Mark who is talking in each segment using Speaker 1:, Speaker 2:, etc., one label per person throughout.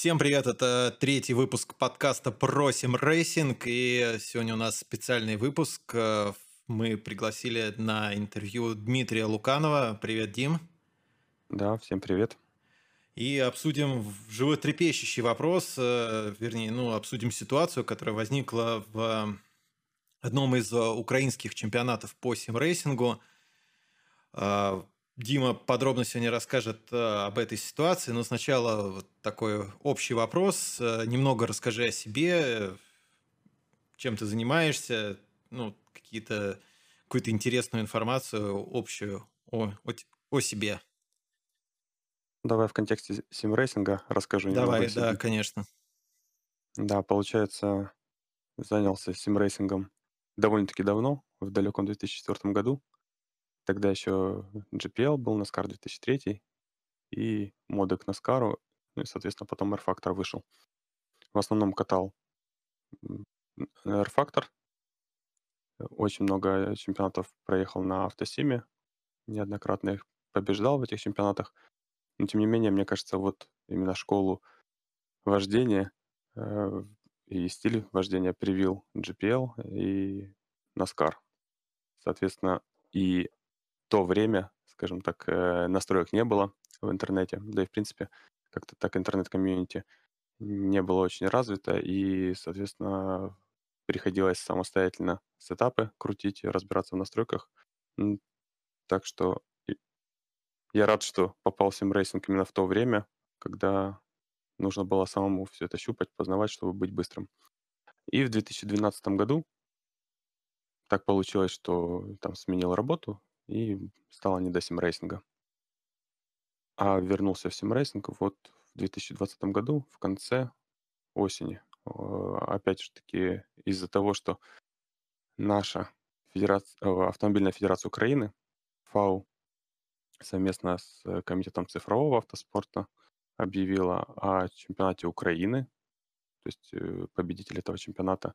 Speaker 1: Всем привет, это третий выпуск подкаста «Про симрейсинг», и сегодня у нас специальный выпуск. Э, Мы пригласили на интервью Дмитрия Луканова. Привет, Дим.
Speaker 2: Да, всем привет.
Speaker 1: И обсудим животрепещущий вопрос, э, вернее, ну, обсудим ситуацию, которая возникла в одном из э, украинских чемпионатов по симрейсингу. Дима подробно сегодня расскажет э, об этой ситуации, но сначала вот такой общий вопрос. Э, немного расскажи о себе, чем ты занимаешься, ну, какие-то, какую-то интересную информацию общую о, о, о себе.
Speaker 2: Давай в контексте симрейсинга расскажу
Speaker 1: Давай, да, конечно.
Speaker 2: Да, получается, занялся симрейсингом довольно-таки давно, в далеком 2004 году. Тогда еще GPL был, NASCAR 2003 и моды к NASCAR, ну и, соответственно, потом R-Factor вышел. В основном катал R-Factor. Очень много чемпионатов проехал на автосиме. Неоднократно их побеждал в этих чемпионатах. Но, тем не менее, мне кажется, вот именно школу вождения э, и стиль вождения привил GPL и NASCAR. Соответственно, и то время, скажем так, э, настроек не было в интернете, да и, в принципе, как-то так интернет-комьюнити не было очень развито, и, соответственно, приходилось самостоятельно сетапы крутить, разбираться в настройках. Так что я рад, что попал в симрейсинг именно в то время, когда нужно было самому все это щупать, познавать, чтобы быть быстрым. И в 2012 году так получилось, что там сменил работу, и стало не до симрейсинга. А вернулся в симрейсинг вот в 2020 году, в конце осени. Опять же таки из-за того, что наша федерация, автомобильная федерация Украины, ФАУ, совместно с Комитетом цифрового автоспорта объявила о чемпионате Украины. То есть э, победитель этого чемпионата,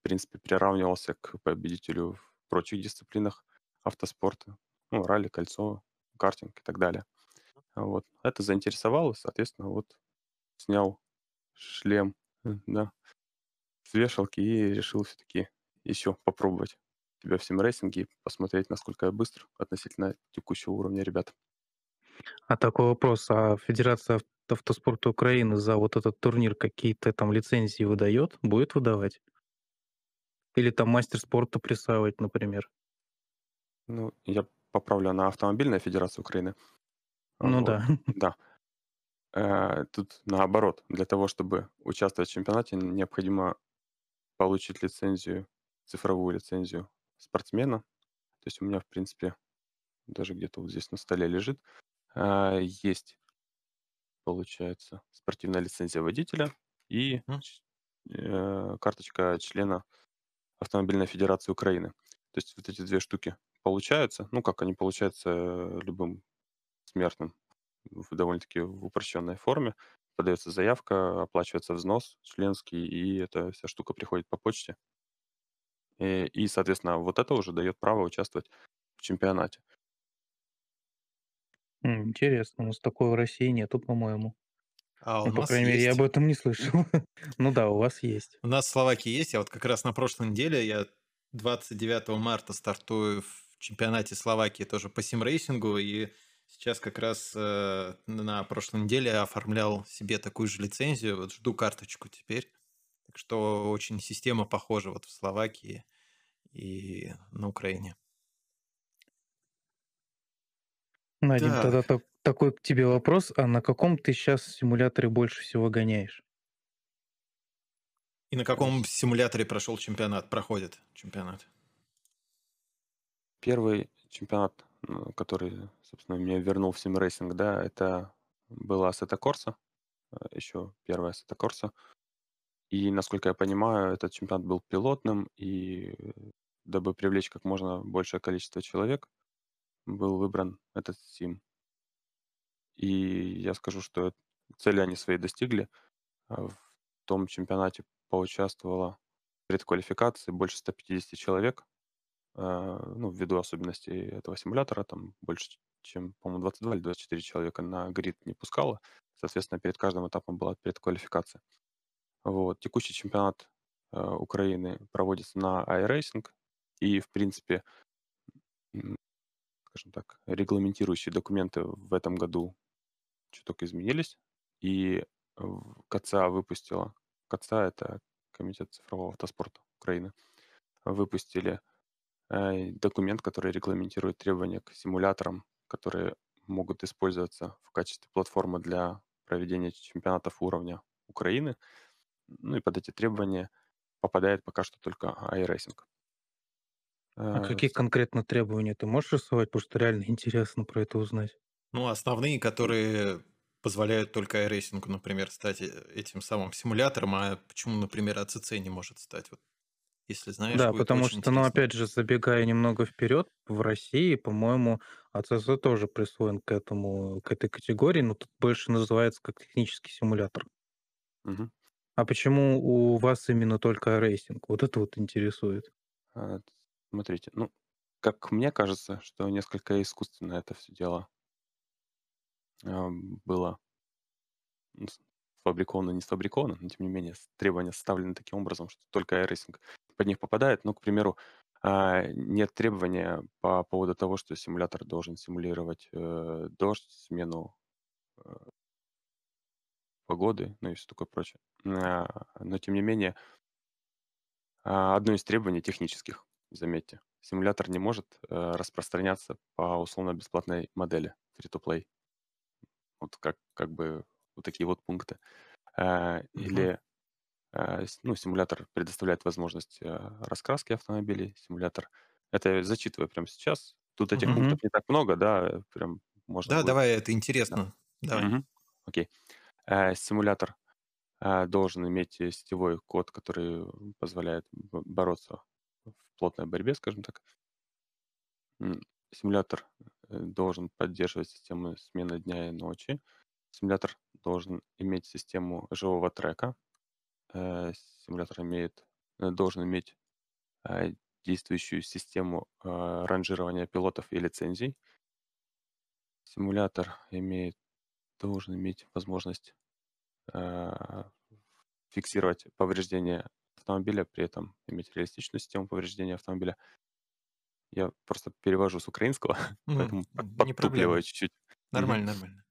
Speaker 2: в принципе, приравнивался к победителю в прочих дисциплинах автоспорта, ну, ралли, кольцо, картинг и так далее. Вот. Это заинтересовало, соответственно, вот снял шлем, да, с вешалки и решил все-таки еще попробовать себя в симрейсинге и посмотреть, насколько я быстр относительно текущего уровня ребят.
Speaker 3: А такой вопрос, а Федерация автоспорта Украины за вот этот турнир какие-то там лицензии выдает? Будет выдавать? Или там мастер спорта присваивать, например?
Speaker 2: Ну, я поправлю на Автомобильная Федерация Украины.
Speaker 3: Ну вот. да.
Speaker 2: Да. Э, тут наоборот. Для того, чтобы участвовать в чемпионате, необходимо получить лицензию, цифровую лицензию спортсмена. То есть у меня, в принципе, даже где-то вот здесь на столе лежит. Э, есть, получается, спортивная лицензия водителя и э, карточка члена Автомобильной Федерации Украины. То есть вот эти две штуки получаются, ну, как они получаются э, любым смертным, в довольно-таки в упрощенной форме. Подается заявка, оплачивается взнос членский, и эта вся штука приходит по почте. И, и соответственно, вот это уже дает право участвовать в чемпионате.
Speaker 3: Интересно, у нас такого в России нету, по-моему.
Speaker 1: А у
Speaker 3: Ну, по
Speaker 1: нас
Speaker 3: крайней мере, я
Speaker 1: есть.
Speaker 3: об этом не слышал. Ну да, у вас есть.
Speaker 1: У нас в Словакии есть. Я вот как раз на прошлой неделе, я 29 марта стартую в чемпионате Словакии тоже по симрейсингу, и сейчас как раз э, на прошлой неделе оформлял себе такую же лицензию, вот жду карточку теперь. Так что очень система похожа вот в Словакии и на Украине.
Speaker 3: Надим,
Speaker 1: Так.
Speaker 3: тогда так- такой к тебе вопрос. А на каком ты сейчас симуляторе больше всего гоняешь?
Speaker 1: И на каком симуляторе прошел чемпионат, проходит чемпионат?
Speaker 2: Первый чемпионат, ну, который, собственно, меня вернул в симрейсинг, да, это была Assetto Corsa, еще первая Assetto Corsa. И, насколько я понимаю, этот чемпионат был пилотным, и э, дабы привлечь как можно большее количество человек, был выбран этот сим. И я скажу, что цели они свои достигли. А В том чемпионате поучаствовало в предквалификации больше 150 человек. А, Ну, ввиду особенностей этого симулятора, там больше, чем, по-моему, 22 или 24 человека на грид не пускало. Соответственно, перед каждым этапом была предквалификация. Вот. Текущий чемпионат э, Украины проводится на iRacing, и, в принципе, скажем так, регламентирующие документы в этом году чуток изменились, и КЦА выпустила, КЦА — это Комитет цифрового автоспорта Украины, выпустили э, документ, который регламентирует требования к симуляторам, которые могут использоваться в качестве платформы для проведения чемпионатов уровня Украины. Ну и под эти требования попадает пока что только iRacing.
Speaker 3: А э, какие конкретно требования ты можешь рисовать? Потому что реально интересно про это узнать.
Speaker 1: Ну, основные, которые позволяют только iRacing, например, стать э, этим самым симулятором, а почему, например, ACC не может стать? Вот, если знаешь,
Speaker 3: Да, потому что, ну, опять же, забегая немного вперед, в России, по-моему, ACC тоже присвоен к этому, к этой категории, но тут больше называется как технический симулятор.
Speaker 2: Мгм.
Speaker 3: А почему у вас именно только iRacing? Вот это вот интересует.
Speaker 2: А, Смотрите, ну, как мне кажется, что несколько искусственно это все дело было сфабриковано, не сфабриковано, но тем не менее требования составлены таким образом, что только iRacing под них попадает. Ну, к примеру, а, нет требования по поводу того, что симулятор должен симулировать э, дождь, смену э, погоды, ну и все такое прочее. А, но тем не менее, а, одно из требований технических заметьте. Симулятор не может э, распространяться по условно-бесплатной модели free-to-play. Вот как, как бы вот такие вот пункты. Или ну, симулятор предоставляет возможность э, раскраски автомобилей, симулятор. Это я зачитываю прямо сейчас. Тут этих
Speaker 3: Мгм.
Speaker 2: пунктов не так много, да, прям можно
Speaker 1: Да,
Speaker 2: будет.
Speaker 1: давай, это интересно. Давай.
Speaker 2: Мгм. Окей. Э, Симулятор э, должен иметь сетевой код, который позволяет бороться в плотной борьбе, скажем так. Симулятор э, должен поддерживать систему смены дня и ночи. Симулятор должен иметь систему живого трека. Э, симулятор имеет, э, должен иметь действующую систему ранжирования пилотов и лицензий. Симулятор имеет, должен иметь возможность фиксировать повреждения автомобиля, при этом иметь реалистичную систему повреждения автомобиля. Я просто перевожу с украинского,
Speaker 1: Ну,
Speaker 2: поэтому
Speaker 1: не проблема.
Speaker 2: чуть-чуть.
Speaker 1: Нормально, нормально.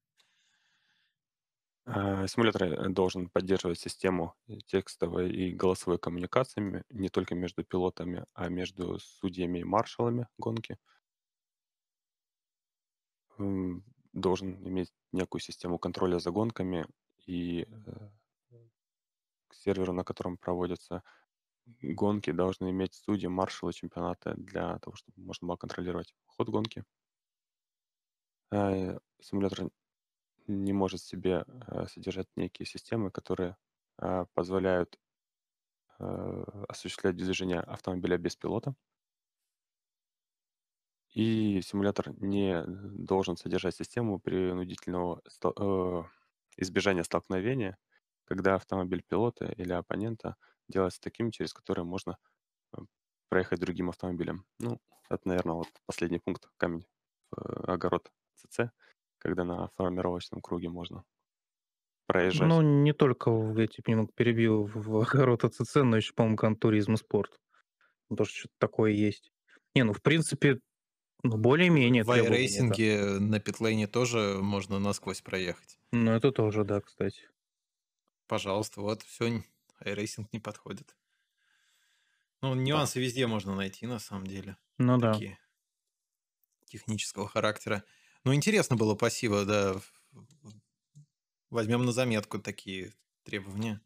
Speaker 2: А, Симулятор должен поддерживать систему текстовой и голосовой коммуникациями не только между пилотами, а между судьями и маршалами гонки. Должен иметь некую систему контроля за гонками и э, к серверу, на котором проводятся гонки, должны иметь судьи, маршалы чемпионата для того, чтобы можно было контролировать ход гонки. Э, симулятор не может себе э, содержать некие системы, которые э, позволяют осуществлять движение автомобиля без пилота. И симулятор не должен содержать систему принудительного избежания столкновения когда автомобиль пилота или оппонента делается таким, через который можно э, проехать другим автомобилем. Ну, это, наверное, вот последний пункт, камень в э, огород ЦЦ, когда на формировочном круге можно проезжать.
Speaker 3: Ну, не только, я тебя немного перебил, в огород АЦЦ, но еще, по-моему, Гран Туризм Спорт. Потому что что-то такое есть. Не, ну, в принципе, ну, более-менее
Speaker 1: В iRacing на питлейне тоже можно насквозь проехать.
Speaker 3: Ну, это тоже, да, кстати.
Speaker 1: Пожалуйста, вот все, iRacing не подходит. Ну, нюансы везде можно найти, на самом деле.
Speaker 3: Ну да.
Speaker 1: Такие технического характера. Ну, интересно было, спасибо, да. Возьмем на заметку такие требования.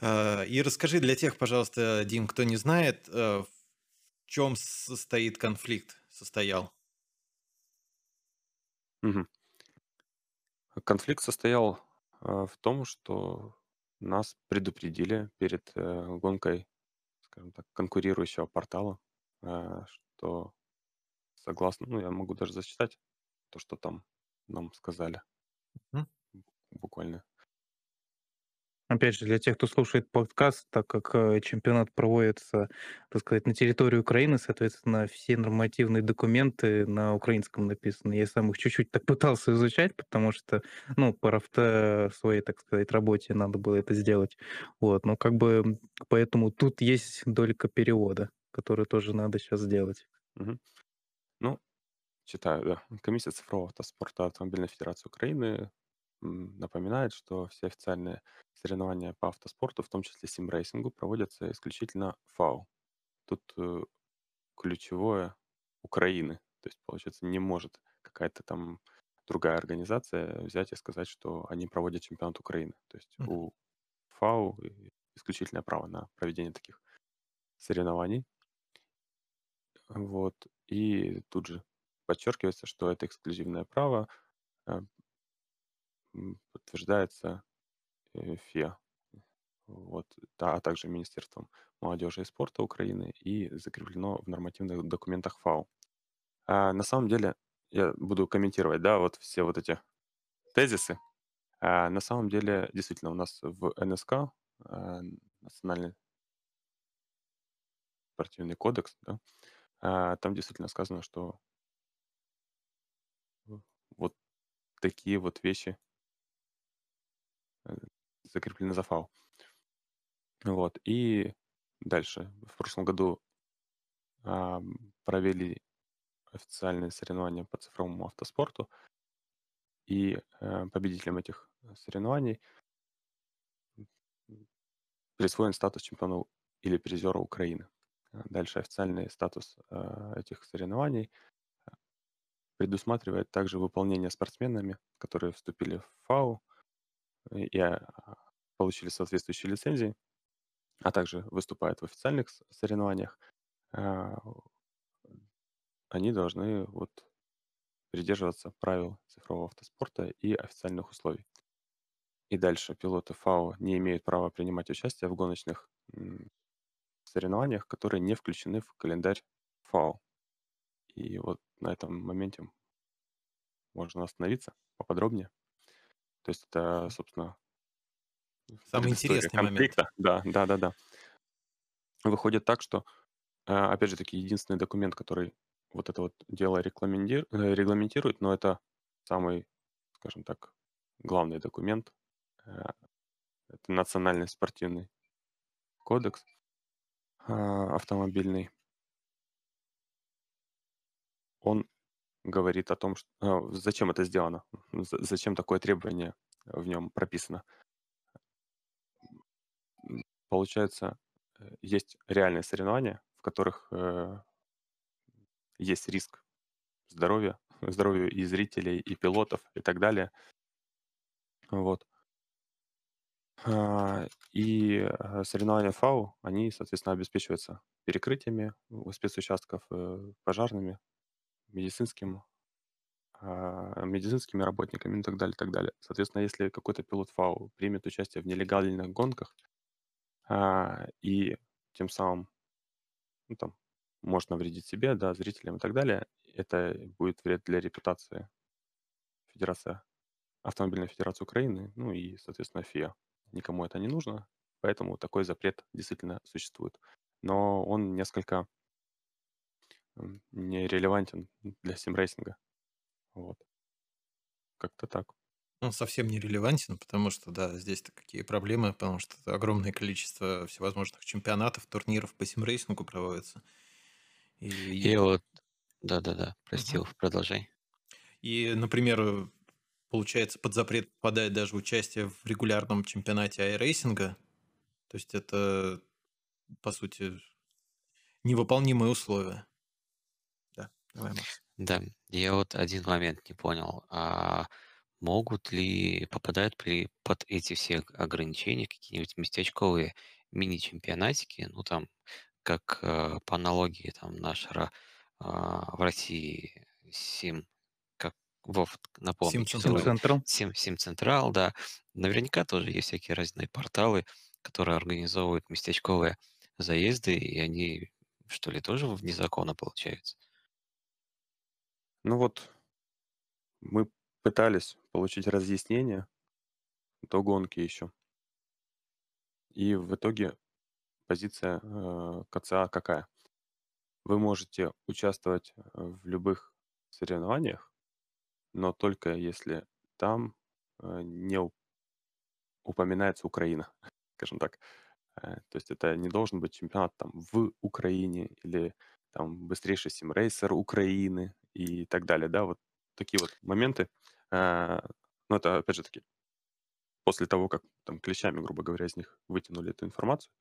Speaker 1: А, И расскажи для тех, пожалуйста, Дим, кто не знает, э, в чем состоит конфликт, состоял.
Speaker 2: Конфликт состоял а, в том, что нас предупредили перед э, гонкой, скажем так, конкурирующего портала, э, что согласно, ну, я могу даже зачитать то, что там нам сказали.
Speaker 1: Мгм.
Speaker 2: Буквально.
Speaker 3: Опять же, для тех, кто слушает подкаст, так как э, чемпионат проводится, так сказать, на территории Украины, соответственно, все нормативные документы на украинском написаны. Я сам их чуть-чуть так пытался изучать, потому что, ну, по рафте своей, так сказать, работе надо было это сделать. Вот, но как бы поэтому тут есть долька перевода, который тоже надо сейчас сделать.
Speaker 2: Мгм. Читаю, да. Комиссия цифрового автоспорта Автомобильной Федерации Украины м, напоминает, что все официальные соревнования по автоспорту, в том числе симрейсингу, проводятся исключительно ФАУ. Тут э, ключевое Украины. То есть, получается, не может какая-то там другая организация взять и сказать, что они проводят чемпионат Украины. То есть
Speaker 1: Мгм.
Speaker 2: у ФАУ исключительное право на проведение таких соревнований. Вот. И тут же подчеркивается, что это эксклюзивное право э, подтверждается э, ФИА, вот, а также Министерством молодежи и спорта Украины и закреплено в нормативных документах ФАО. А на самом деле, я буду комментировать, да, вот все вот эти тезисы. А на самом деле, действительно, у нас в НСК, а, Национальный спортивный кодекс, да, а, там действительно сказано, что в- вот такие вот вещи э, закреплены за ФАО. Вот. И дальше. В прошлом году а, провели официальные соревнования по цифровому автоспорту. И э, победителям этих соревнований присвоен статус чемпиона или призера Украины. А Дальше официальный статус э, этих соревнований предусматривает также выполнение спортсменами, которые вступили в ФАУ и и, а, получили соответствующие лицензии, а также выступают в официальных соревнованиях, а, они должны вот придерживаться правил цифрового автоспорта и официальных условий. И дальше пилоты ФАО не имеют права принимать участие в гоночных соревнованиях, которые не включены в календарь ФАО. И вот на этом моменте можно остановиться поподробнее. То есть это, собственно,
Speaker 1: Самый интересный момент.
Speaker 2: конфликта. Да, да, да, да. Выходит так, что, э, опять же таки, единственный документ, который вот это вот дело э, регламентирует, но это самый, скажем так, главный документ. э, Это национальный спортивный кодекс а, автомобильный. Он говорит о том, что, а, зачем это сделано, за- зачем такое требование в нем прописано. Получается, э, есть реальные соревнования, в которых э, есть риск здоровья, здоровью и зрителей, и пилотов, и так далее. Вот. А, И э, соревнования ФАУ, они, соответственно, обеспечиваются перекрытиями спецучастков, э, пожарными, медицинским, а, медицинскими работниками и так далее, так далее. Соответственно, если какой-то пилот ФАУ примет участие в нелегальных гонках а, и тем самым ну, там, может навредить себе, да, зрителям и так далее, это будет вред для репутации Федерации, Автомобильной Федерации Украины, ну и, соответственно, ФИА. Никому это не нужно, поэтому такой запрет действительно существует. Но он несколько м, нерелевантен для симрейсинга. Вот. Как-то так.
Speaker 1: Он совсем не релевантен, потому что, да, здесь-то какие проблемы, потому что огромное количество всевозможных чемпионатов, турниров по симрейсингу проводится. И,
Speaker 4: И вот, да-да-да, прости, продолжай.
Speaker 1: и, например, получается, под запрет попадает даже участие в регулярном чемпионате iRacing а. То есть это, по сути, невыполнимые условия. Макс.
Speaker 4: Да, я вот один момент не понял. А могут ли, попадают ли под эти все ограничения какие-нибудь местечковые мини-чемпионатики, ну там, как э, по аналогии там наш Ра- а, в России Сим, как Вов, напомни,
Speaker 1: Сим
Speaker 4: что
Speaker 1: Централ.
Speaker 4: вы-
Speaker 3: Централ.
Speaker 4: Сим, Сим Централ, да. Наверняка тоже есть всякие разные порталы, которые организовывают местечковые заезды, и они, что ли, тоже вне закона получаются?
Speaker 2: Ну вот, мы пытались получить разъяснение до гонки еще. И в итоге позиция э, КЦА какая? Вы можете участвовать э, в любых соревнованиях, но только если там э, не упоминается Украина, скажем так. Э, то есть это не должен быть чемпионат там в Украине или там быстрейший симрейсер Украины и так далее, да, вот такие вот моменты. Э, ну, это, опять же таки, после того, как там клещами, грубо говоря, из них вытянули эту информацию,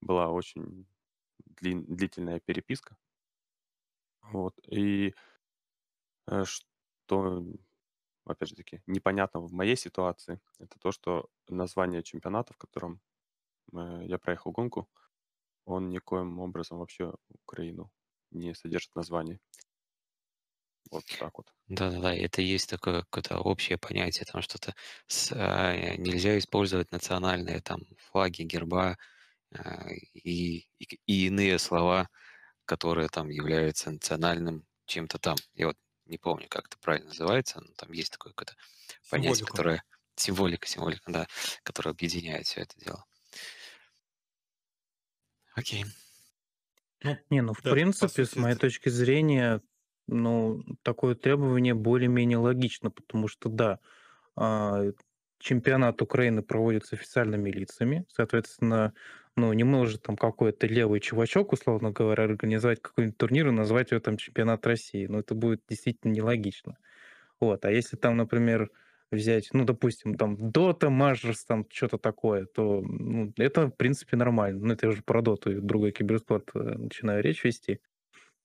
Speaker 2: была очень длин, длительная переписка. Вот, и э, что опять же таки, непонятно в моей ситуации, это то, что название чемпионата, в котором э, я проехал гонку, он никоим образом вообще Украину не содержит название. Вот так вот.
Speaker 4: Да-да-да, это есть такое какое-то общее понятие, там что-то с, а, нельзя использовать национальные там флаги, герба а, и, и, и иные слова, которые там являются национальным чем-то там. Я вот не помню, как это правильно называется, но там есть такое какое-то понятие, которое символика, символика, да, которая объединяет все это дело. Окей.
Speaker 3: Ну, не, ну, в да, принципе, с моей это... точки зрения, ну, такое требование более-менее логично, потому что, да, а, чемпионат Украины проводится официальными лицами, соответственно, ну, не может там какой-то левый чувачок, условно говоря, организовать какой-нибудь турнир и назвать его там чемпионат России. Ну, это будет действительно нелогично. Вот. А если там, например, взять, ну, допустим, там Dota, Masters, там что-то такое, то ну, это, в принципе, нормально. Ну, это я уже про Доту и другой киберспорт э, начинаю речь вести.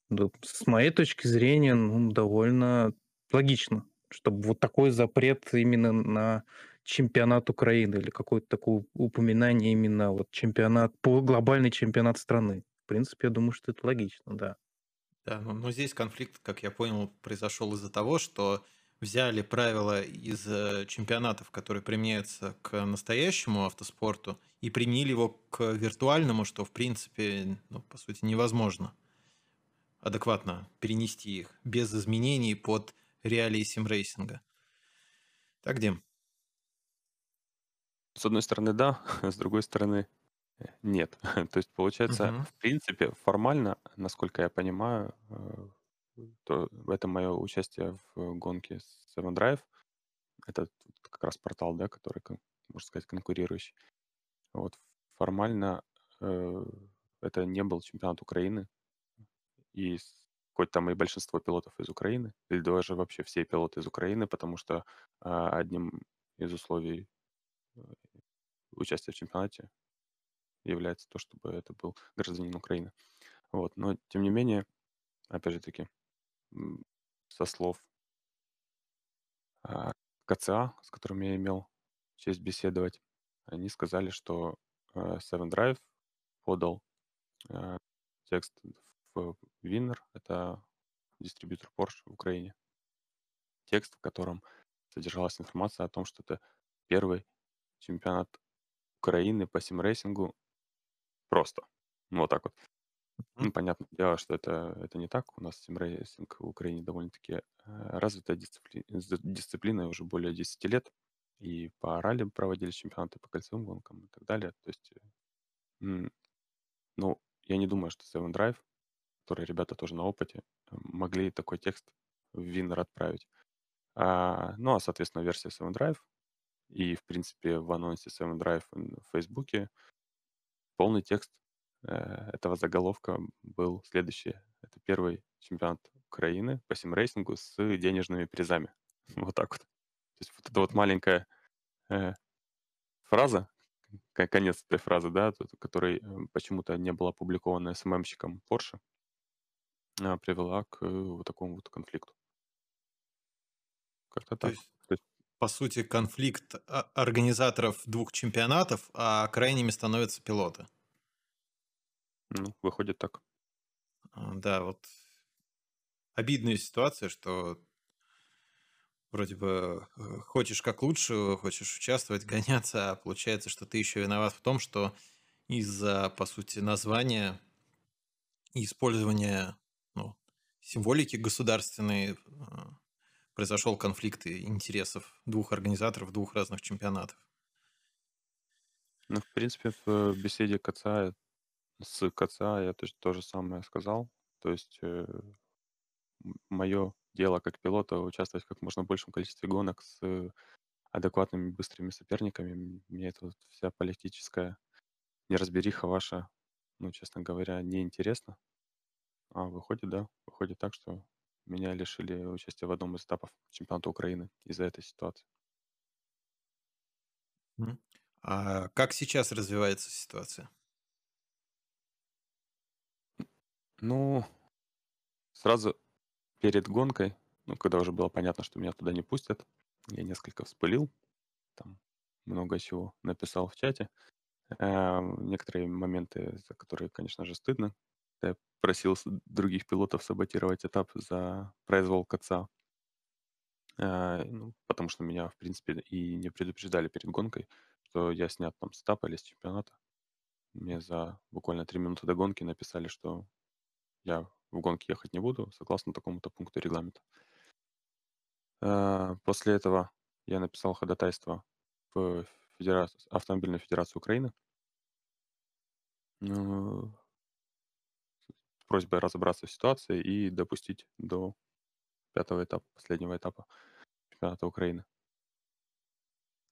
Speaker 3: Ну, с моей точки зрения, ну, довольно логично, чтобы вот такой запрет именно на чемпионат Украины или какое-то такое упоминание именно вот чемпионат, глобальный чемпионат страны. В принципе, я думаю, что это логично, да.
Speaker 1: Да, но, но здесь конфликт, как я понял, произошел из-за того, что взяли правила из э, чемпионатов, которые применяются к настоящему автоспорту, и применили его к виртуальному, что, в принципе, ну, по сути, невозможно адекватно перенести их без изменений под реалии симрейсинга. Так, Дим?
Speaker 2: С одной стороны, да, с другой стороны, нет. То есть, получается, Мгм. в принципе, формально, насколько я понимаю, э, то это мое участие в гонке Seven Drive. Это как раз портал, да, который, можно сказать, конкурирующий. Вот формально э, это не был чемпионат Украины, и хоть там и большинство пилотов из Украины, или даже вообще все пилоты из Украины, потому что а, одним из условий участие в чемпионате является то, чтобы это был гражданин Украины. Вот. Но, тем не менее, опять же таки, со слов а, КЦА, с которым я имел честь беседовать, они сказали, что а, Seven Drive подал а, текст в Winner, это дистрибьютор Porsche в Украине. Текст, в котором содержалась информация о том, что это первый чемпионат Украины по симрейсингу просто. Ну, вот так вот. Ну, понятное дело, что это, это не так. У нас симрейсинг в Украине довольно-таки э, развитая дисциплина, дисциплина уже более 10 лет. И по ралли проводили чемпионаты по кольцевым гонкам и так далее. То есть, э, ну, я не думаю, что Seven Drive, которые ребята тоже на опыте, могли такой текст в Winner отправить. А, ну, а, соответственно, версия Seven Drive и, в принципе, в анонсе Seven Drive в Фейсбуке полный текст э, этого заголовка был следующий. Это первый чемпионат Украины по симрейсингу с денежными призами. Вот так вот. То есть вот эта вот маленькая э, фраза, конец этой фразы, да, которой э, почему-то не была опубликована СММщиком Porsche, э, привела к э, вот такому вот конфликту.
Speaker 1: Как-то так. есть по сути, конфликт организаторов двух чемпионатов, а крайними становятся пилоты.
Speaker 2: Ну, выходит так.
Speaker 1: А, да, вот обидная ситуация, что вроде бы э, хочешь как лучше, хочешь участвовать, гоняться, а получается, что ты еще виноват в том, что из-за, по сути, названия и использования символики государственной э, произошел конфликт интересов двух организаторов двух разных чемпионатов.
Speaker 2: Ну, в принципе, в беседе КЦА с КЦА я то, то же самое сказал. То есть э, мое дело как пилота участвовать в как можно большем количестве гонок с адекватными быстрыми соперниками. Мне эта вся политическая неразбериха ваша, ну, честно говоря, неинтересна. А выходит, да, выходит так, что меня лишили участия в одном из этапов чемпионата Украины из-за этой ситуации.
Speaker 1: А как сейчас развивается ситуация?
Speaker 2: Ну, сразу перед гонкой, ну, когда уже было понятно, что меня туда не пустят, я несколько вспылил, там много чего написал в чате. Э, некоторые моменты, за которые, конечно же, стыдно. Я просил других пилотов саботировать этап за произвол КЦА. Э, ну, потому что меня, в принципе, и не предупреждали перед гонкой, что я снят там с этапа или с чемпионата. Мне за буквально три минуты до гонки написали, что я в гонке ехать не буду, согласно такому-то пункту регламента. Э, после этого я написал ходатайство в Федерацию, Автомобильную Федерацию Украины ну, просьбой разобраться в ситуации и допустить до пятого этапа, последнего этапа чемпионата Украины.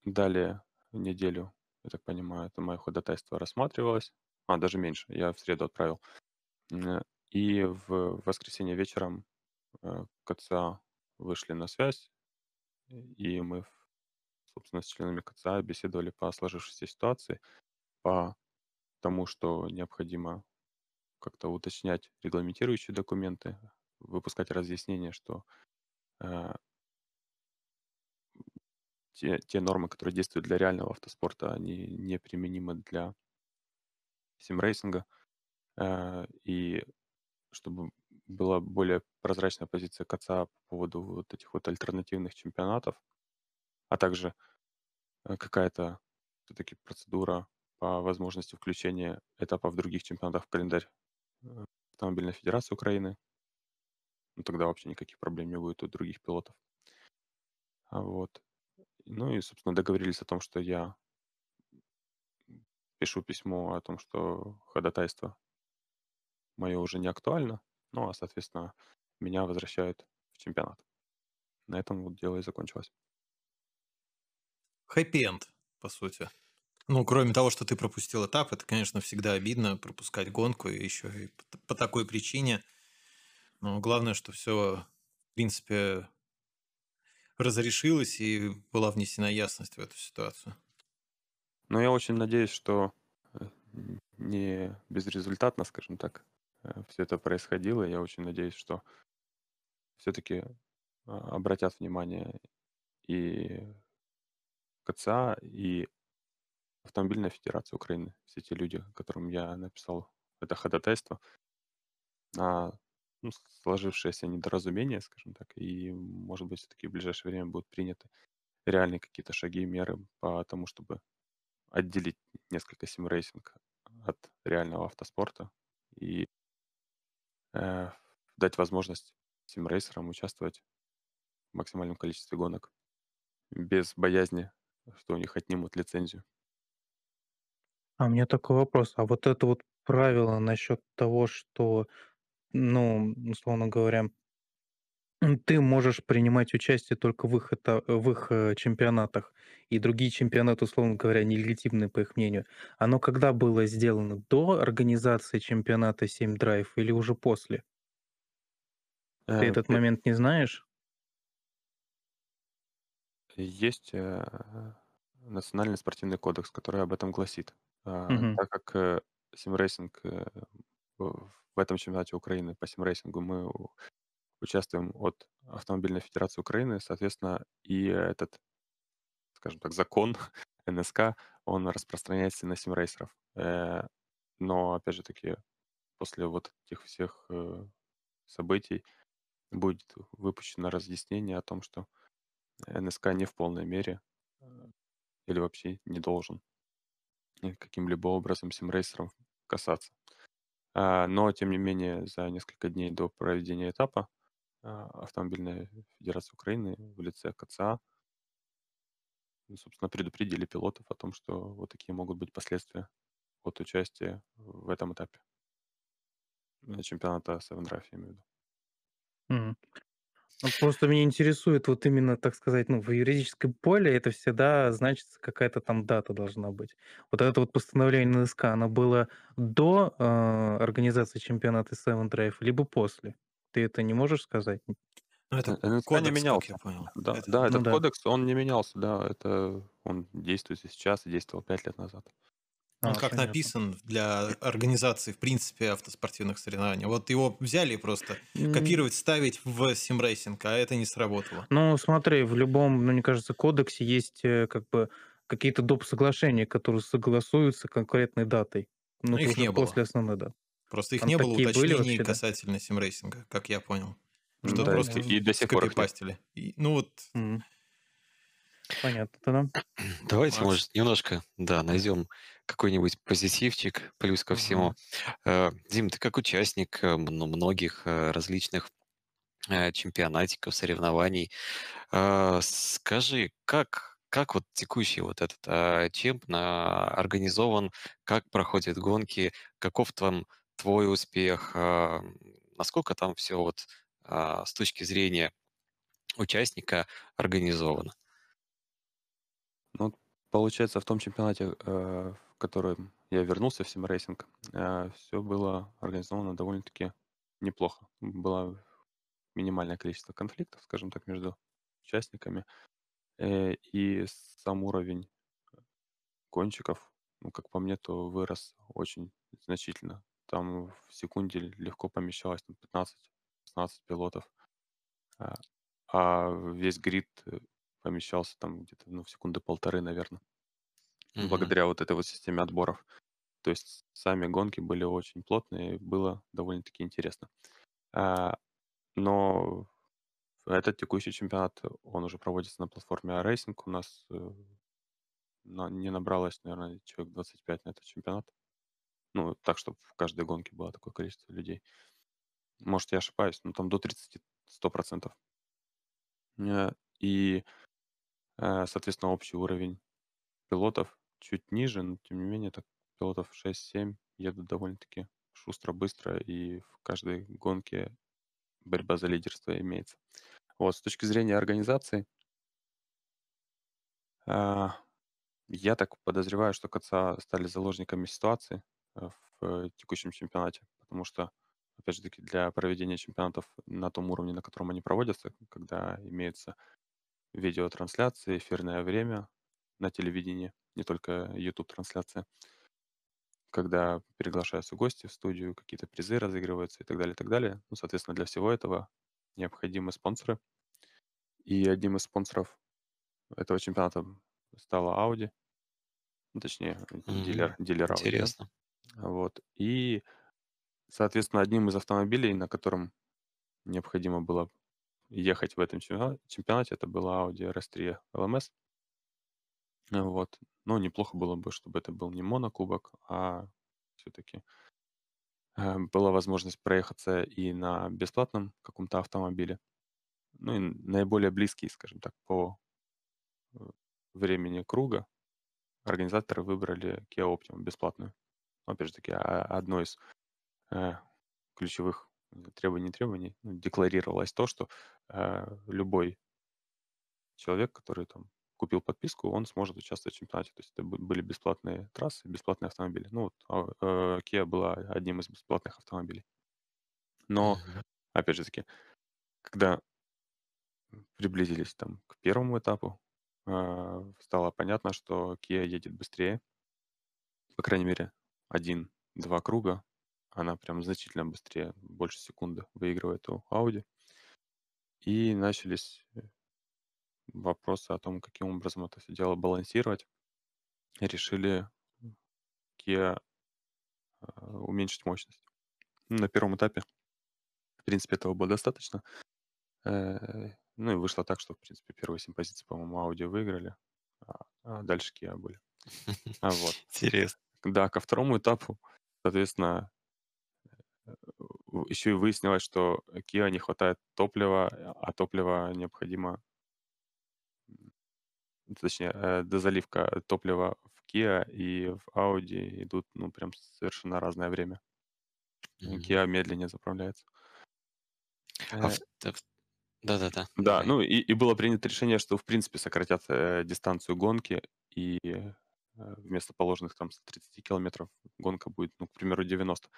Speaker 2: Далее неделю, я так понимаю, это мое ходатайство рассматривалось. А, даже меньше, я в среду отправил. И в воскресенье вечером э, КЦА вышли на связь, и мы, собственно, с членами КЦА беседовали по сложившейся ситуации, по тому, что необходимо как-то уточнять регламентирующие документы, выпускать разъяснения, что э, те, те нормы, которые действуют для реального автоспорта, они неприменимы для симрейсинга. Э, и чтобы была более прозрачная позиция КЦА по поводу вот этих вот альтернативных чемпионатов, а также э, какая-то все-таки процедура по возможности включения этапов других чемпионатов в календарь Автомобильной Федерации Украины. Ну, тогда вообще никаких проблем не будет у других пилотов. А вот. Ну и, собственно, договорились о том, что я пишу письмо о том, что ходатайство мое уже не актуально, ну а, соответственно, меня возвращают в чемпионат. На этом вот дело и закончилось.
Speaker 1: Хэппи-энд, по сути. Ну, кроме того, что ты пропустил этап, это, конечно, всегда обидно пропускать гонку, и еще и по такой причине. Но главное, что все, в принципе, разрешилось и была внесена ясность в эту ситуацию.
Speaker 2: Ну, я очень надеюсь, что э, не безрезультатно, скажем так, э, все это происходило. Я очень надеюсь, что все-таки а, обратят внимание и КЦА, и Автомобильная Федерация Украины. Все те люди, которым я написал это ходатайство, на ну, сложившееся недоразумение, скажем так, и, может быть, все-таки в ближайшее время будут приняты реальные какие-то шаги, меры по тому, чтобы отделить несколько симрейсинг от реального автоспорта и э, дать возможность симрейсерам участвовать в максимальном количестве гонок без боязни, что у них отнимут лицензию.
Speaker 3: А у меня такой вопрос. А вот это вот правило насчет того, что, ну, условно говоря, ты можешь принимать участие только в их, это, в их э, чемпионатах, и другие чемпионаты, условно говоря, нелегитимны, по их мнению. Оно когда было сделано? До организации чемпионата 7 Драйв или уже после? Ты
Speaker 2: Э,
Speaker 3: этот
Speaker 2: пе-
Speaker 3: момент не знаешь?
Speaker 2: Есть э, национальный спортивный кодекс, который об этом гласит.
Speaker 3: Мгм.
Speaker 2: Так как э, симрейсинг э, в этом чемпионате Украины по симрейсингу мы участвуем от Автомобильной Федерации Украины, соответственно, и этот, скажем так, закон НСК, он распространяется на симрейсеров. Э, Но, опять же таки, после вот этих всех событий будет выпущено разъяснение о том, что НСК не в полной мере или вообще не должен каким-либо образом симрейсером касаться. А, Но, тем не менее, за несколько дней до проведения этапа а, Автомобильная Федерация Украины в лице КЦА собственно, предупредили пилотов о том, что вот такие могут быть последствия от участия в этом этапе чемпионата Drive, я имею в виду.
Speaker 3: Мгм. Ну, просто меня интересует вот именно, так сказать, ну, в юридическом поле это всегда значится какая-то там дата должна быть. Вот это вот постановление НСК, оно было до э, организации чемпионата Seven Drive, либо после? Ты это не можешь сказать?
Speaker 1: Ну, это
Speaker 2: Э, НСК не
Speaker 1: кодекс, как
Speaker 2: менялся.
Speaker 1: я понял.
Speaker 2: Да,
Speaker 1: Это-
Speaker 2: да,
Speaker 3: Ну
Speaker 2: этот
Speaker 3: да.
Speaker 2: кодекс, он не менялся, да, это он действует и сейчас, и действовал пять лет назад.
Speaker 1: Он
Speaker 3: А,
Speaker 1: как
Speaker 3: понятно.
Speaker 1: написан для организации, в принципе, автоспортивных соревнований. Вот его взяли просто копировать, ставить в симрейсинг, а это не сработало.
Speaker 3: Ну, смотри, в любом, ну, мне кажется, кодексе есть э, как бы какие-то доп. соглашения, которые согласуются конкретной датой. Ну,
Speaker 1: Но
Speaker 3: это
Speaker 1: их не было.
Speaker 3: после основной даты.
Speaker 1: Просто их
Speaker 3: Там
Speaker 1: не было уточнений
Speaker 3: вообще, да?
Speaker 1: касательно симрейсинга, как я понял. Что
Speaker 3: Да,
Speaker 1: просто
Speaker 2: и, до сих пор их нет.
Speaker 1: скопипастили. И, ну вот.
Speaker 3: Понятно тогда.
Speaker 4: Давайте,
Speaker 1: Макс.
Speaker 4: может, немножко, да, найдем какой-нибудь позитивчик, плюс ко всему.
Speaker 1: Мгм.
Speaker 4: Э, Дим, ты как участник э, ну, многих э, различных э, чемпионатиков, соревнований, э, скажи, как, как вот текущий вот этот э, чемп на- организован, как проходят гонки, каков там твой успех, э, насколько там все вот с точки зрения участника организовано?
Speaker 2: Ну, вот получается, в том чемпионате, э, в я вернулся в симрейсинг, все было организовано довольно-таки неплохо. Было минимальное количество конфликтов, скажем так, между участниками. Э, И сам уровень гонщиков, ну, как по мне, то вырос очень значительно. Там в секунде легко помещалось там, 15-16 пилотов, а а весь грид э, помещался там где-то ну, в секунды полторы, наверное,
Speaker 4: Мгм.
Speaker 2: благодаря вот этой вот системе отборов. То есть сами гонки были очень плотные, было довольно-таки интересно. А, Но этот текущий чемпионат, он уже проводится на платформе iRacing. У нас э, не набралось, наверное, человек 25 на этот чемпионат. Ну, так, чтобы в каждой гонке было такое количество людей. Может, я ошибаюсь, но там до 30, 100%. Э, И, э, соответственно, общий уровень пилотов чуть ниже, но тем не менее, так пилотов 6-7 едут довольно-таки шустро, быстро, и в каждой гонке борьба за лидерство имеется. Вот, с точки зрения организации, а, я так подозреваю, что КЦА стали заложниками ситуации э, в э, текущем чемпионате, потому что, опять же таки, для проведения чемпионатов на том уровне, на котором они проводятся, когда имеются видеотрансляции, эфирное время на телевидении, не только YouTube-трансляция, когда приглашаются гости в студию, какие-то призы разыгрываются и так далее, и так далее. Ну, соответственно, для всего этого необходимы спонсоры. И одним из спонсоров этого чемпионата стала Audi, ну, точнее,
Speaker 4: Мгм.
Speaker 2: дилер, дилер Audi.
Speaker 4: Интересно.
Speaker 2: Вот. И, соответственно, одним из автомобилей, на котором необходимо было ехать в этом чемпиона- чемпионате, это была Audi RS3 LMS. Э, Вот. Но неплохо было бы, чтобы это был не монокубок, а все-таки была возможность проехаться и на бесплатном каком-то автомобиле. Ну и наиболее близкий, скажем так, по э, времени круга организаторы выбрали Kia Optima бесплатную. Ну, опять же таки, а- одно из э, ключевых требований требований ну, декларировалось то, что э, любой человек, который там купил подписку, он сможет участвовать в чемпионате. То есть это были бесплатные трассы, бесплатные автомобили. Ну вот а, э, Kia была одним из бесплатных автомобилей. Но, опять же таки, когда приблизились там к первому этапу, э, стало понятно, что Kia едет быстрее. По крайней мере, один-два круга. Она прям значительно быстрее, больше секунды выигрывает у Audi. И начались э, вопросы о том, каким образом это все дело балансировать. Решили Kia э, уменьшить мощность. Ну, На первом этапе, в принципе, этого было достаточно. Э, Ну и вышло так, что, в принципе, первые семь позиций, по-моему, Audi выиграли, а а дальше Kia были. А вот.
Speaker 4: Интересно.
Speaker 2: Да, ко второму этапу, соответственно, еще и выяснилось, что Kia не хватает топлива, а топлива необходимо точнее, э, дозаливка топлива в Kia и в Audi идут, ну, прям совершенно разное время.
Speaker 4: Мгм.
Speaker 2: Kia медленнее заправляется.
Speaker 4: А
Speaker 2: Э,
Speaker 4: в- да, Да-да-да,
Speaker 2: Да,
Speaker 4: давай.
Speaker 2: ну и, и было принято решение, что в принципе сократят э, дистанцию гонки, и э, вместо положенных там 130 километров гонка будет, ну, к примеру, 90.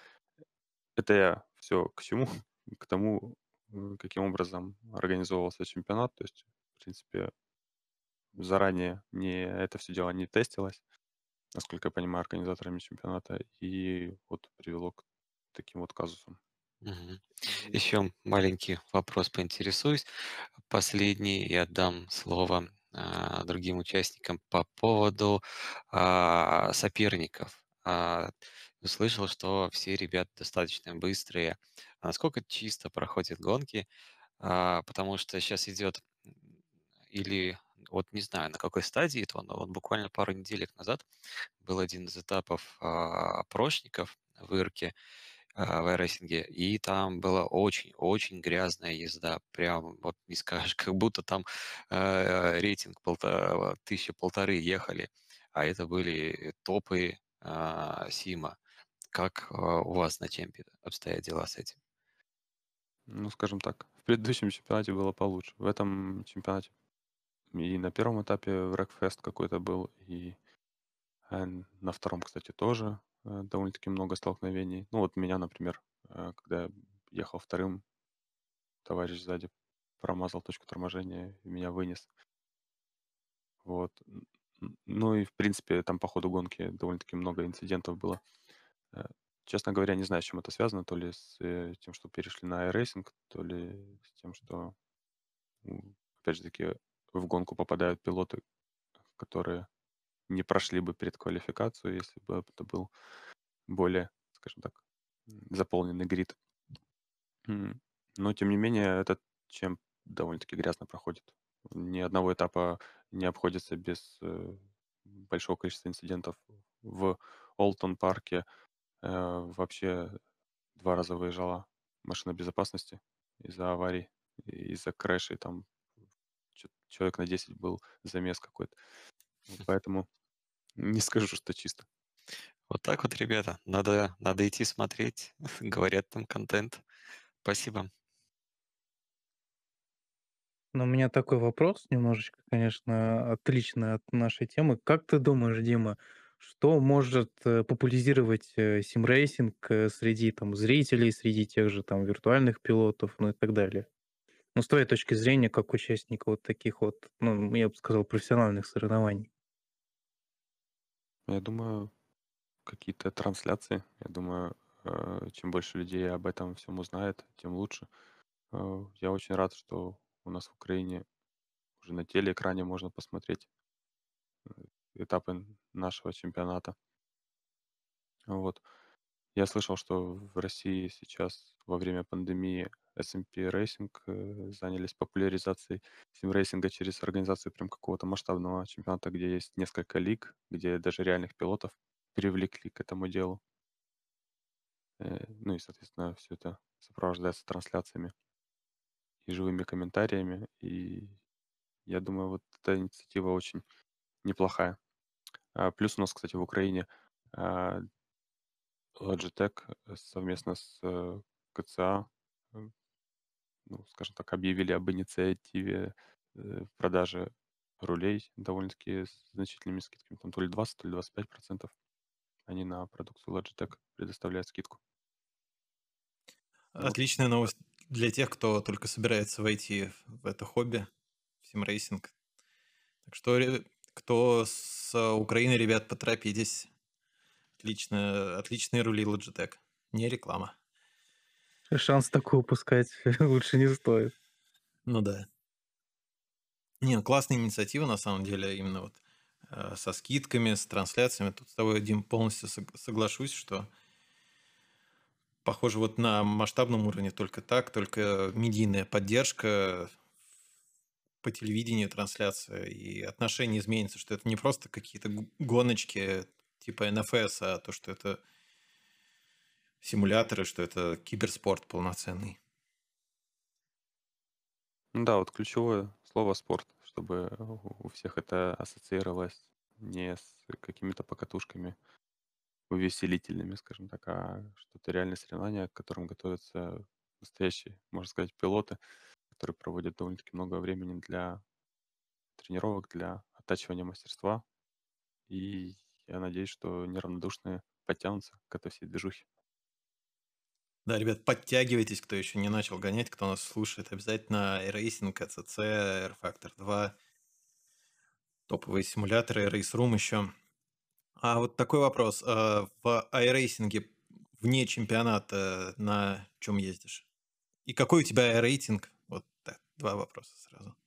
Speaker 2: Это я все к чему? К тому, э, каким образом организовывался чемпионат. То есть, в принципе, заранее не, это все дело не тестилось, насколько я понимаю, организаторами чемпионата, и вот привело к таким вот казусам.
Speaker 4: Мгм. Еще маленький вопрос поинтересуюсь. Последний и отдам слово а, другим участникам по поводу а, соперников. А, услышал, что все ребята достаточно быстрые. А насколько чисто проходят гонки? А, потому что сейчас идет или вот не знаю, на какой стадии это, но вот буквально пару неделек назад был один из этапов а, прошников в Ирке, а, в iRacing, и там была очень-очень грязная езда. Прям вот не скажешь, как будто там э, рейтинг полта, тысяча полторы ехали, а это были топы а, Сима. Как а, у вас на чемпе обстоят дела с этим?
Speaker 2: Ну, скажем так, в предыдущем чемпионате было получше. В этом чемпионате и на первом этапе Wreckfest какой-то был, и э, на втором, кстати, тоже э, довольно-таки много столкновений. Ну, вот меня, например, э, когда я ехал вторым, товарищ сзади промазал точку торможения и меня вынес. Вот. Ну и, в принципе, там по ходу гонки довольно-таки много инцидентов было. Честно говоря, не знаю, с чем это связано, то ли с тем, что перешли на iRacing, то ли с тем, что, опять же таки, в гонку попадают пилоты, которые не прошли бы перед квалификацией, если бы это был более, скажем так, заполненный грид. Но, тем не менее, этот чем довольно-таки грязно проходит. Ни одного этапа не обходится без э, большого количества инцидентов. В Олтон парке э, вообще два раза выезжала машина безопасности из-за аварий, из-за крэшей. Там человек на 10 был замес какой-то. Поэтому не скажу, что чисто.
Speaker 4: Вот так вот, ребята, надо, надо идти смотреть, говорят там контент. Спасибо.
Speaker 3: Но у меня такой вопрос, немножечко, конечно, отличный от нашей темы. Как ты думаешь, Дима, что может э, популяризировать э, симрейсинг э, среди там зрителей, среди тех же там виртуальных пилотов, ну и так далее? Ну, с твоей точки зрения, как участника вот таких вот, ну, я бы сказал, профессиональных соревнований.
Speaker 2: Я думаю, какие-то трансляции. Я думаю, э, чем больше людей об этом всем узнает, тем лучше. Э, Я очень рад, что у нас в Украине уже на телеэкране можно посмотреть э, этапы нашего чемпионата. Вот. Я слышал, что в России сейчас во время пандемии SMP Racing э, занялись популяризацией симрейсинга через организацию прям какого-то масштабного чемпионата, где есть несколько лиг, где даже реальных пилотов привлекли к этому делу. Э, Ну и, соответственно, все это сопровождается трансляциями и живыми комментариями. И я думаю, вот эта инициатива очень неплохая. А, Плюс у нас, кстати, в Украине а, Logitech э, совместно с КЦА, ну, скажем так, объявили об инициативе э, продажи рулей довольно-таки с значительными скидками. Там то ли 20, то ли 25 процентов. Они на продукцию Logitech предоставляют скидку.
Speaker 1: Отличная новость для тех, кто только собирается войти в это хобби, в симрейсинг. Так что, кто с Украины, ребят, поторопитесь. Отлично, отличные рули Logitech. Не реклама.
Speaker 3: Шанс такой упускать лучше не стоит.
Speaker 1: Ну да. Не, ну классная инициатива, на самом деле, именно вот э, со скидками, с трансляциями. Тут с тобой, Дим, полностью сог- соглашусь, что похоже вот на масштабном уровне только так, только медийная поддержка по телевидению, трансляция, и отношение изменится, что это не просто какие-то гоночки типа НФС, а то, что это симуляторы, что это киберспорт полноценный.
Speaker 2: Ну Да, вот ключевое слово спорт, чтобы у всех это ассоциировалось не с какими-то покатушками увеселительными, скажем так, а что-то реальное соревнование, к которым готовятся настоящие, можно сказать, пилоты, которые проводят довольно-таки много времени для тренировок, для оттачивания мастерства. И я надеюсь, что неравнодушные подтянутся к этой всей движухе.
Speaker 1: Да, ребят, подтягивайтесь, кто еще не начал гонять, кто нас слушает, обязательно iRacing, ACC, R-Factor 2, топовые симуляторы, Race Room еще. А вот такой вопрос. а, В iRacing вне чемпионата на чем ездишь? И какой у тебя рейтинг? Вот так, два вопроса сразу.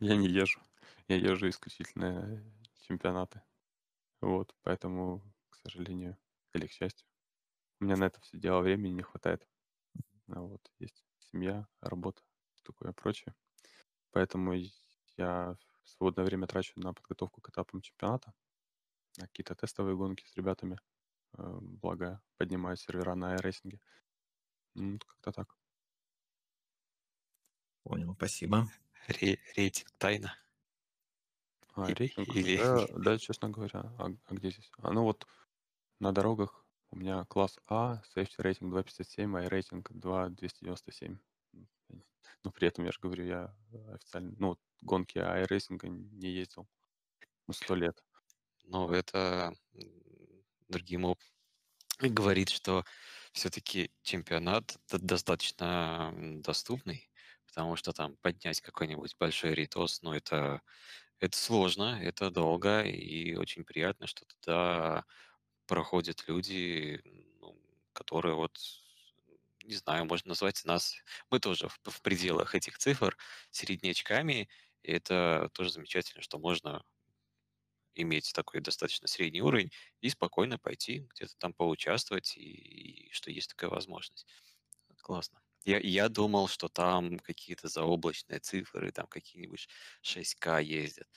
Speaker 2: Я не езжу. Я езжу исключительно чемпионаты. Вот, поэтому, к сожалению, или к счастью, у меня на это все дело времени не хватает. А вот есть семья, работа, такое прочее. Поэтому я свободное время трачу на подготовку к этапам чемпионата, на какие-то тестовые гонки с ребятами. Э, Благо, поднимаю сервера на iRacing. Ну, как-то так.
Speaker 1: Понял, спасибо.
Speaker 4: Ре- рейтинг тайна.
Speaker 2: А, рейтинг?
Speaker 4: или-
Speaker 2: Да, да, честно говоря. А, а где здесь? А, ну вот на дорогах у меня класс А, safety рейтинг 257, а рейтинг 2297. Но при этом, я же говорю, я официально, ну, гонки iRacing не ездил. Ну, сто лет.
Speaker 4: Но это м, другим об- говорит, что все-таки чемпионат достаточно доступный, потому что там поднять какой-нибудь большой ритос, ну это, это сложно, это долго, и очень приятно, что туда проходят люди, ну, которые вот, не знаю, можно назвать нас, мы тоже в, в пределах этих цифр, среднячками, и это тоже замечательно, что можно иметь такой достаточно средний уровень и спокойно пойти где-то там поучаствовать, и, и что есть такая возможность. Классно. Я, я думал, что там какие-то заоблачные цифры, там какие-нибудь 6К ездят.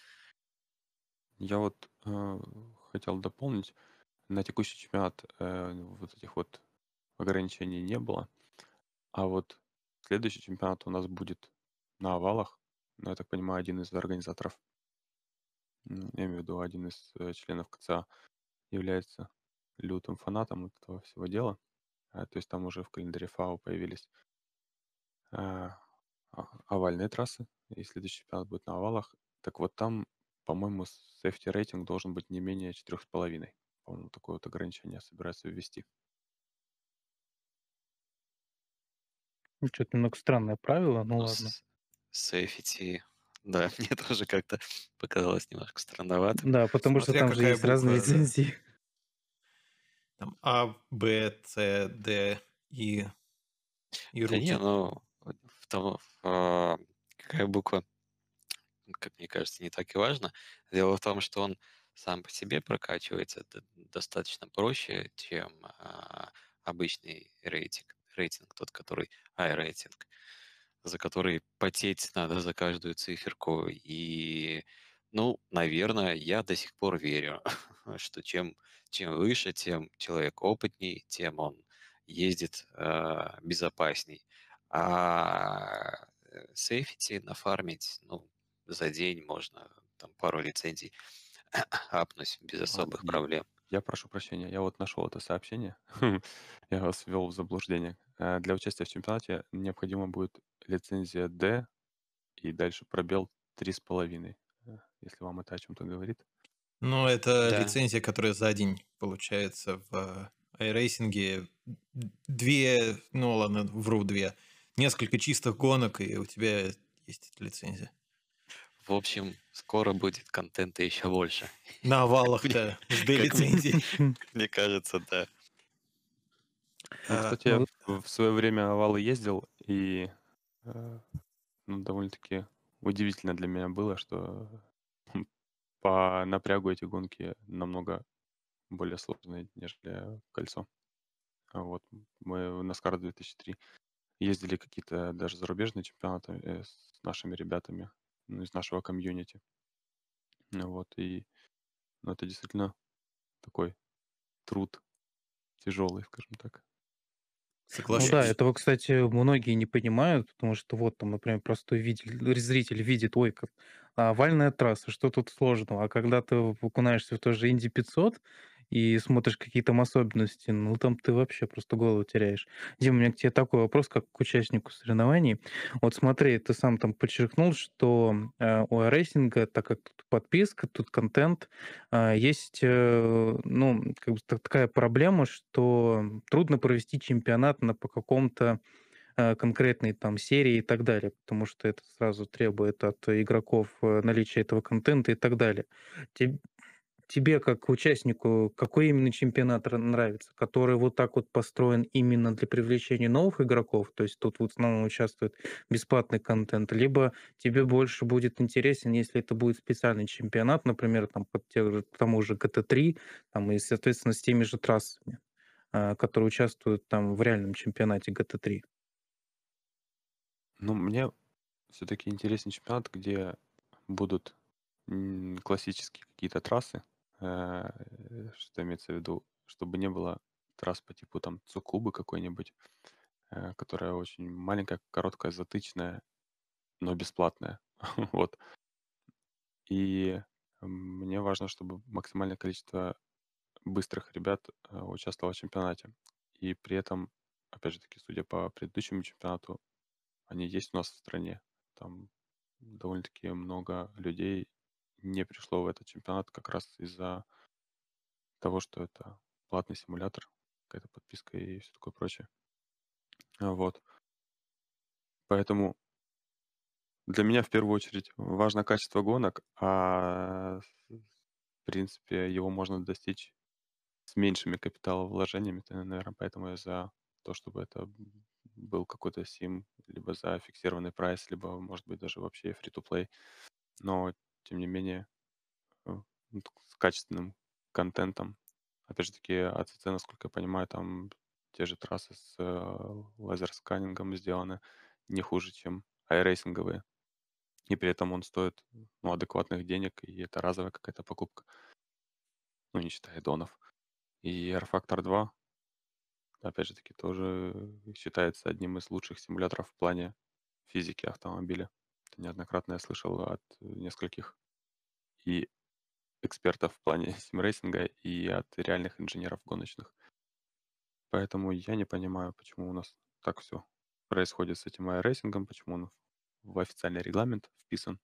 Speaker 2: Я вот э, хотел дополнить. На текущий чемпионат э, вот этих вот ограничений не было. А вот следующий чемпионат у нас будет на овалах. Ну, я так понимаю, один из организаторов, м, я имею в виду один из э, членов КЦА, является лютым фанатом этого всего дела. А, то есть там уже в календаре ФАО появились а- овальные трассы, и следующий чемпионат будет на овалах. Так вот там, по-моему, safety рейтинг должен быть не менее 4,5. По-моему, такое вот ограничение собираются ввести.
Speaker 3: Ну, что-то немного странное правило, ну
Speaker 4: Ну,
Speaker 3: ладно.
Speaker 4: Сейфити, да, мне тоже как-то показалось немножко странновато.
Speaker 3: Да, потому что
Speaker 1: Смотря
Speaker 3: там же есть разные
Speaker 1: буква, да.
Speaker 3: лицензии.
Speaker 1: Там А, Б, С, Д, И, и
Speaker 4: Да не,
Speaker 1: руки.
Speaker 4: ну, в том, в, а, какая буква, как мне кажется, не так и важно. Дело в том, что он сам по себе прокачивается достаточно проще, чем а, обычный рейтинг, рейтинг, тот, который i-рейтинг, за который потеть надо за каждую циферку. И, ну, наверное, я до сих пор верю, что чем, чем выше, тем человек опытней, тем он ездит а, безопасней. А сейфити нафармить, ну, за день можно там пару лицензий апнуть без особых проблем.
Speaker 2: Я прошу прощения, я вот нашел это сообщение. Я вас ввел в заблуждение. Э, Для участия в чемпионате необходима будет лицензия D и дальше пробел 3,5. э, Если вам это о чем-то говорит.
Speaker 1: Ну, это
Speaker 4: Да.
Speaker 1: лицензия, которая за день получается в iRacing. Две, ну ладно, вру, две. Несколько чистых гонок, и у тебя есть эта лицензия.
Speaker 4: В общем, скоро будет контента еще больше.
Speaker 1: На овалах-то с
Speaker 4: Как
Speaker 1: D-лицензией.
Speaker 4: Мне кажется, да.
Speaker 2: Ну,
Speaker 1: А,
Speaker 2: кстати, я в свое время овалы ездил, и э, ну, довольно-таки удивительно для меня было, что по напрягу эти гонки намного более сложные, нежели кольцо. А Вот мы в NASCAR 2003 ездили какие-то даже зарубежные чемпионаты э, с нашими ребятами, ну, из нашего комьюнити. Ну Вот, и ну, это действительно такой труд тяжелый, скажем так.
Speaker 3: Ну да, этого, кстати, многие не понимают, потому что вот там, например, простой видель- зритель видит, ой, как овальная трасса, что тут сложного? А когда ты окунаешься в тот же Инди 500 и смотришь какие там особенности, ну там ты вообще просто голову теряешь. Дима, у меня к тебе такой вопрос, как к участнику соревнований. Вот смотри, ты сам там подчеркнул, что э, у рейсинга, так как тут подписка, тут контент, а, есть, э, ну, как бы та- такая проблема, что трудно провести чемпионат на по каком-то э, конкретной там серии и так далее, потому что это сразу требует от игроков наличия этого контента и так далее. Тебе, как участнику, какой именно чемпионат ра- нравится? Который вот так вот построен именно для привлечения новых игроков, то есть тут в основном участвует бесплатный контент, либо тебе больше будет интересен, если это будет специальный чемпионат, например, там, под те же- тому же GT3, там, и, соответственно, с теми же трассами, а, которые участвуют там в реальном чемпионате GT3.
Speaker 2: Ну, мне все-таки интересен чемпионат, где будут классические какие-то трассы, что имеется в виду, чтобы не было трасс по типу там Цукубы какой-нибудь, э, которая очень маленькая, короткая, затычная, но бесплатная. Вот. И мне важно, чтобы максимальное количество быстрых ребят э, участвовало в чемпионате. И при этом, опять же таки, судя по предыдущему чемпионату, они есть у нас в стране. Там довольно-таки много людей не пришло в этот чемпионат как раз из-за того, что это платный симулятор, какая-то подписка и все такое прочее. А, Вот. Поэтому для меня в первую очередь важно качество гонок, а в принципе его можно достичь с меньшими капиталовложениями, наверное, поэтому я за то, чтобы это был какой-то сим, либо за фиксированный прайс, либо, может быть, даже вообще free-to-play. Но, тем не менее, э, ну, с качественным контентом. Опять же таки, ACC, насколько я понимаю, там те же трассы с э, laser scanning ом сделаны не хуже, чем iRacing овые. И при этом он стоит ну, адекватных денег, и это разовая какая-то покупка, ну, не считая аддонов. И rFactor 2, опять же таки, тоже считается одним из лучших симуляторов в плане физики автомобиля. Это неоднократно я слышал от нескольких и экспертов в плане симрейсинга, и от реальных инженеров гоночных. Поэтому я не понимаю, почему у нас так все происходит с этим iRacing, почему он в официальный регламент вписан.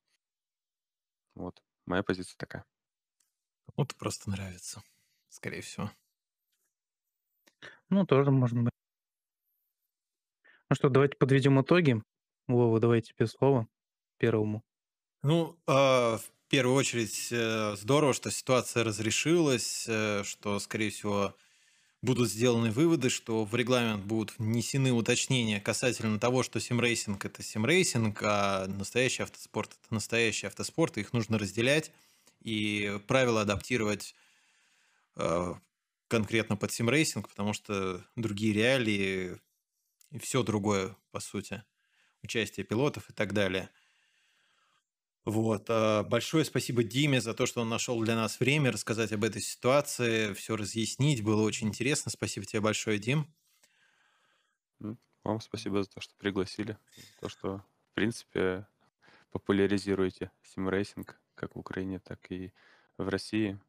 Speaker 2: Вот. Моя позиция такая.
Speaker 1: Кому-то просто нравится, скорее всего.
Speaker 3: Ну, тоже можно быть. Ну что, давайте подведем итоги. Вова, давайте тебе слово первому.
Speaker 1: Ну, а, в первую очередь, э, здорово, что ситуация разрешилась, э, что, скорее всего, будут сделаны выводы, что в регламент будут внесены уточнения касательно того, что симрейсинг – это симрейсинг, а настоящий автоспорт – это настоящий автоспорт, и их нужно разделять и правила адаптировать э, конкретно под симрейсинг, потому что другие реалии и все другое, по сути, участие пилотов и так далее. Вот. а, Большое спасибо Диме за то, что он нашел для нас время рассказать об этой ситуации, все разъяснить. Было очень интересно. Спасибо тебе большое, Дим.
Speaker 2: Вам спасибо за то, что пригласили, за то, что, в принципе, популяризируете симрейсинг как в Украине, так и в России.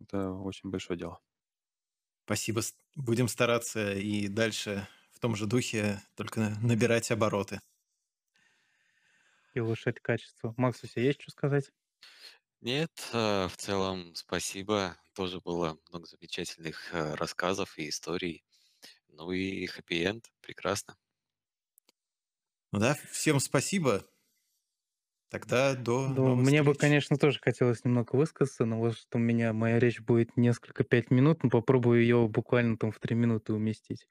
Speaker 2: Это очень большое дело.
Speaker 1: Спасибо. Будем стараться и дальше в том же духе, только набирать обороты.
Speaker 3: И улучшать качество. Макс, у тебя есть что сказать?
Speaker 4: Нет, э, в целом спасибо. Тоже было много замечательных э, рассказов и историй. Ну и хэппи-энд. Прекрасно.
Speaker 1: Ну да, всем спасибо. Тогда до новых
Speaker 3: мне бы,
Speaker 1: встреч.
Speaker 3: конечно, тоже хотелось немного высказаться, но вот что у меня моя речь будет несколько пять минут, но попробую ее буквально там в три минуты уместить.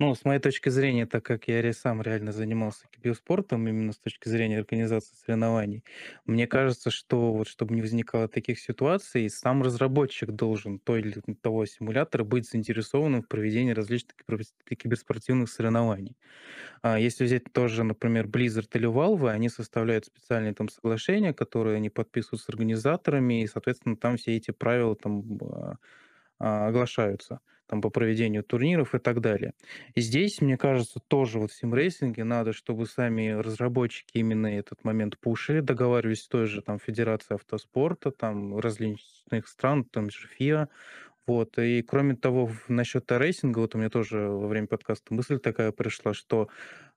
Speaker 3: Ну, с моей точки зрения, так как я сам реально занимался биоспортом, именно с точки зрения организации соревнований, мне кажется, что вот чтобы не возникало таких ситуаций, сам разработчик должен той или того симулятора быть заинтересованным в проведении различных кибер- киберспортивных соревнований. А если взять тоже, например, Blizzard или Valve, они составляют специальные там соглашения, которые они подписывают с организаторами, и, соответственно, там все эти правила там а, а, оглашаются там по проведению турниров и так далее. И здесь, мне кажется, тоже вот в симрейсинге надо, чтобы сами разработчики именно этот момент пушили, договаривались с той же там Федерацией автоспорта, там различных стран, там же ФИА, вот. И кроме того, насчет рейсинга, вот у меня тоже во время подкаста мысль такая пришла, что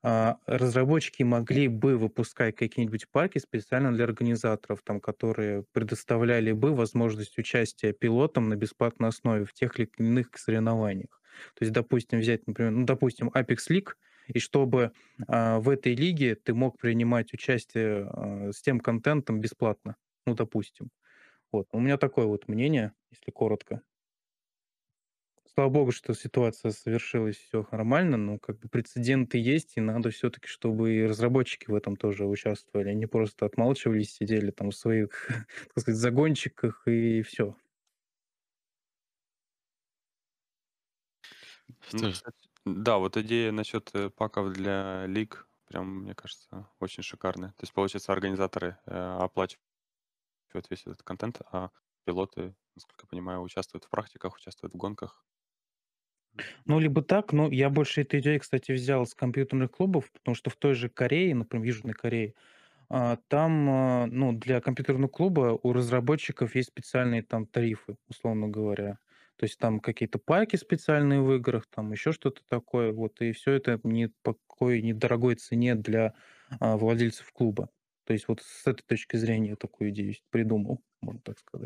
Speaker 3: а, разработчики могли бы выпускать какие-нибудь паки специально для организаторов, там, которые предоставляли бы возможность участия пилотам на бесплатной основе в тех или иных соревнованиях. То есть, допустим, взять, например, ну, допустим, Apex League, и чтобы а, в этой лиге ты мог принимать участие а, с тем контентом бесплатно, ну, допустим. Вот. У меня такое вот мнение, если коротко слава богу, что ситуация совершилась все нормально, но как бы прецеденты есть, и надо все-таки, чтобы и разработчики в этом тоже участвовали, не просто отмалчивались, сидели там в своих, так сказать, загончиках и все.
Speaker 2: Ну, да, вот идея насчет э, паков для лиг, прям, мне кажется, очень шикарная. То есть, получается, организаторы э, оплачивают весь этот контент, а пилоты, насколько я понимаю, участвуют в практиках, участвуют в гонках.
Speaker 3: Ну, либо так, но я больше этой идеи, кстати, взял с компьютерных клубов, потому что в той же Корее, например, в Южной Корее, а, там, а, ну, для компьютерного клуба у разработчиков есть специальные там тарифы, условно говоря. То есть там какие-то пайки специальные в играх, там еще что-то такое, вот, и все это не по какой недорогой цене для а, владельцев клуба. То есть вот с этой точки зрения такую идею придумал, можно так сказать.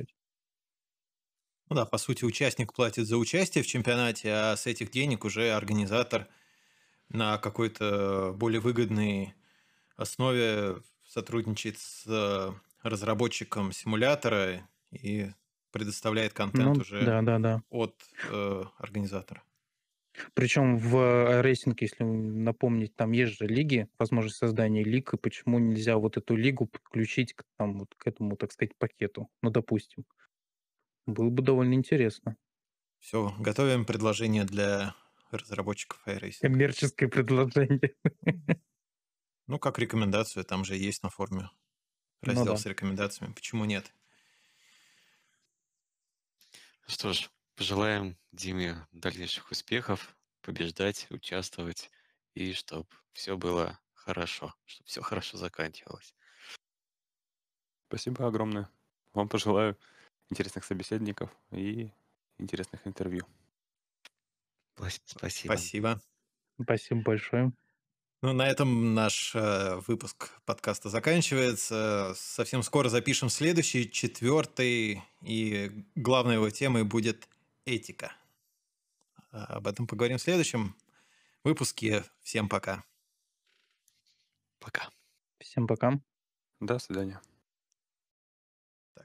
Speaker 1: Ну да, по сути, участник платит за участие в чемпионате, а с этих денег уже организатор на какой-то более выгодной основе сотрудничает с э, разработчиком симулятора и предоставляет контент
Speaker 3: ну,
Speaker 1: уже
Speaker 3: да, да, да.
Speaker 1: от э, организатора.
Speaker 3: Причем в рейсинге, если напомнить, там есть же лиги, возможность создания лиг, и почему нельзя вот эту лигу подключить к, там, вот к этому, так сказать, пакету, ну, допустим. Было бы довольно интересно.
Speaker 1: Все, готовим предложение для разработчиков iRacing.
Speaker 3: Коммерческое предложение.
Speaker 1: Ну, как рекомендацию, там же есть на форуме ну раздел ну, да. с рекомендациями. Почему нет?
Speaker 4: Что ж, пожелаем Диме дальнейших успехов, побеждать, участвовать, и чтобы все было хорошо, чтобы все хорошо заканчивалось.
Speaker 2: Спасибо огромное. Вам пожелаю интересных собеседников и интересных интервью.
Speaker 4: Спасибо.
Speaker 1: Спасибо.
Speaker 3: Спасибо большое.
Speaker 1: Ну, на этом наш э, выпуск подкаста заканчивается. Совсем скоро запишем следующий, четвертый, и главной его темой будет этика. Об этом поговорим в следующем выпуске. Всем пока.
Speaker 4: Пока.
Speaker 3: Всем пока.
Speaker 2: До свидания.